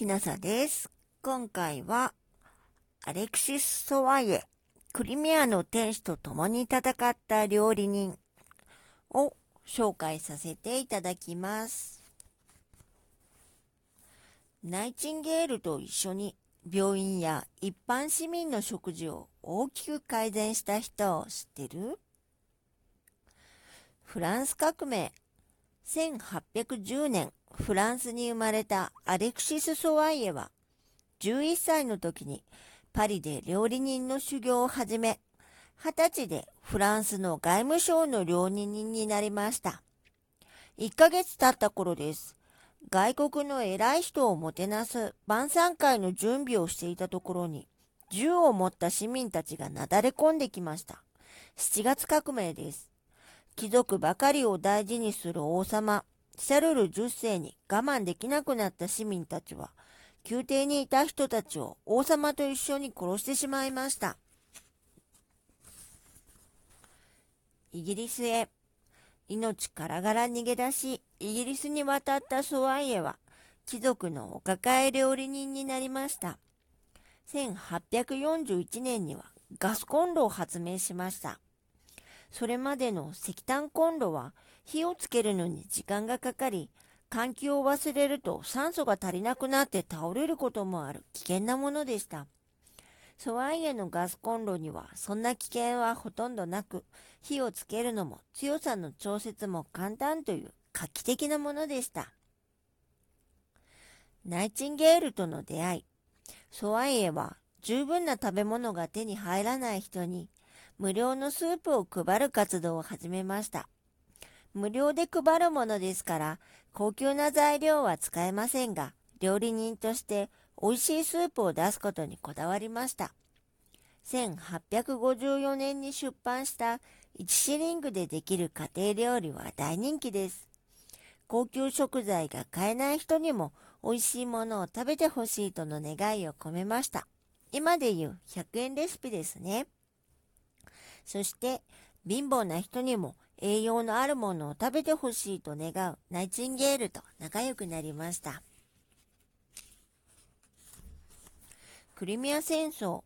きなさです。今回は、アレクシス・ソワイエ、クリミアの天使と共に戦った料理人を紹介させていただきます。ナイチンゲールと一緒に病院や一般市民の食事を大きく改善した人を知ってる？フランス革命1810年フランスに生まれたアレクシス・ソワイエは、11歳の時にパリで料理人の修行を始め、20歳でフランスの外務省の料理人になりました。1ヶ月経った頃です。外国の偉い人をもてなす晩餐会の準備をしていたところに、銃を持った市民たちがなだれ込んできました。7月革命です。貴族ばかりを大事にする王様、シャルル10世に我慢できなくなった市民たちは、宮廷にいた人たちを王様と一緒に殺してしまいました。イギリスへ命からがら逃げ出し、イギリスに渡ったソワイエは、貴族のお抱え料理人になりました。1841年にはガスコンロを発明しました。それまでの石炭コンロは火をつけるのに時間がかかり、換気を忘れると酸素が足りなくなって倒れることもある危険なものでした。ソワイエのガスコンロにはそんな危険はほとんどなく、火をつけるのも強さの調節も簡単という画期的なものでした。ナイチンゲールとの出会い。ソワイエは十分な食べ物が手に入らない人に無料のスープを配る活動を始めました。無料で配るものですから、高級な材料は使えませんが、料理人として美味しいスープを出すことにこだわりました。1854年に出版した1シリングでできる家庭料理は大人気です。高級食材が買えない人にも美味しいものを食べてほしいとの願いを込めました。今で言う100円レシピですね。そして貧乏な人にも栄養のあるものを食べてほしいと願うナイチンゲールと仲良くなりました。クリミア戦争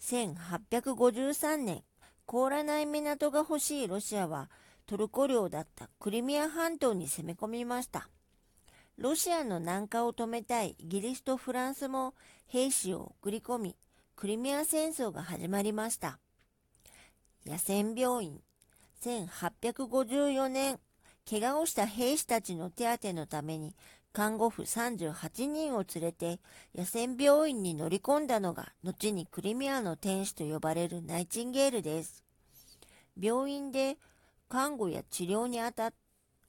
1853年凍らない港が欲しいロシアはトルコ領だったクリミア半島に攻め込みました。ロシアの南下を止めたいイギリスとフランスも兵士を送り込み、クリミア戦争が始まりました。野戦病院1854年怪我をした兵士たちの手当のために看護婦38人を連れて野戦病院に乗り込んだのが後にクリミアの天使と呼ばれるナイチンゲールです。病院で看護や治療にあた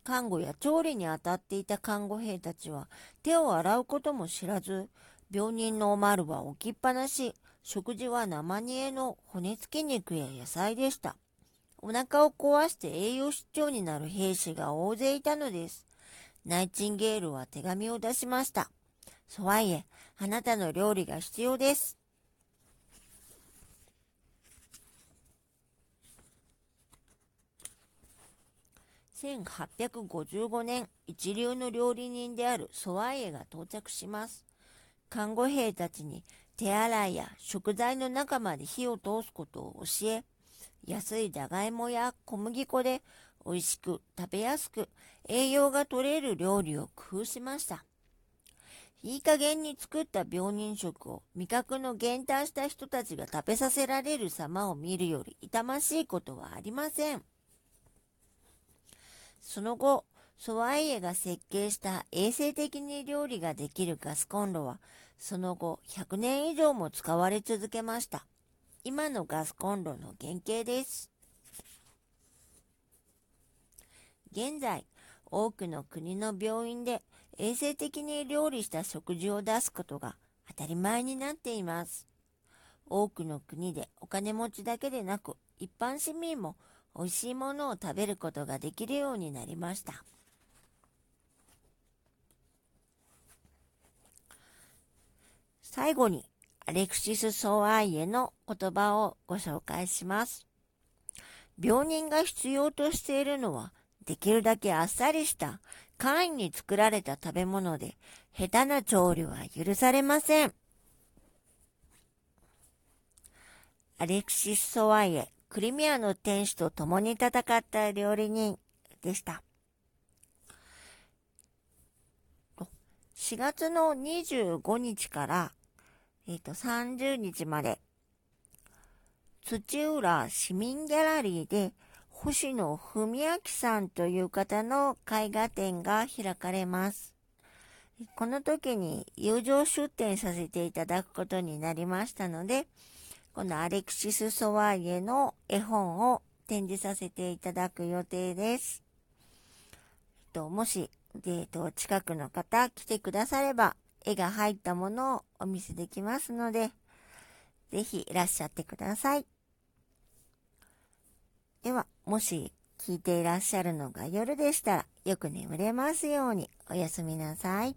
看護や調理に当たっていた看護兵たちは手を洗うことも知らず病人のおまるは置きっぱなし食事は生煮えの骨付き肉や野菜でした。お腹を壊して栄養失調になる兵士が大勢いたのです。ナイチンゲールは手紙を出しました。ソワイエ、あなたの料理が必要です。1855年、一流の料理人であるソワイエが到着します。看護兵たちに手洗いや食材の中まで火を通すことを教え、安いじゃがいもや小麦粉で美味しく食べやすく栄養が取れる料理を工夫しました。いい加減に作った病人食を味覚の減退した人たちが食べさせられる様を見るより痛ましいことはありません。その後、ソワイエが設計した衛生的に料理ができるガスコンロは、その後100年以上も使われ続けました。今のガスコンロの原型です。現在、多くの国の病院で衛生的に料理した食事を出すことが当たり前になっています。多くの国でお金持ちだけでなく一般市民も美味しいものを食べることができるようになりました。最後に、アレクシス・ソーイエの言葉をご紹介します。病人が必要としているのは、できるだけあっさりした簡易に作られた食べ物で、下手な調理は許されません。アレクシス・ソワイエ、クリミアの天使と共に戦った料理人でした。4月の25日から、えっ、ー、と、30日まで、土浦市民ギャラリーで、星野文明さんという方の絵画展が開かれます。この時に友情出展させていただくことになりましたので、このアレクシス・ソワイエの絵本を展示させていただく予定です。もし、えと、近くの方来てくだされば、絵が入ったものをお見せできますので、ぜひいらっしゃってください。では、もし聞いていらっしゃるのが夜でしたら、よく眠れますようにおやすみなさい。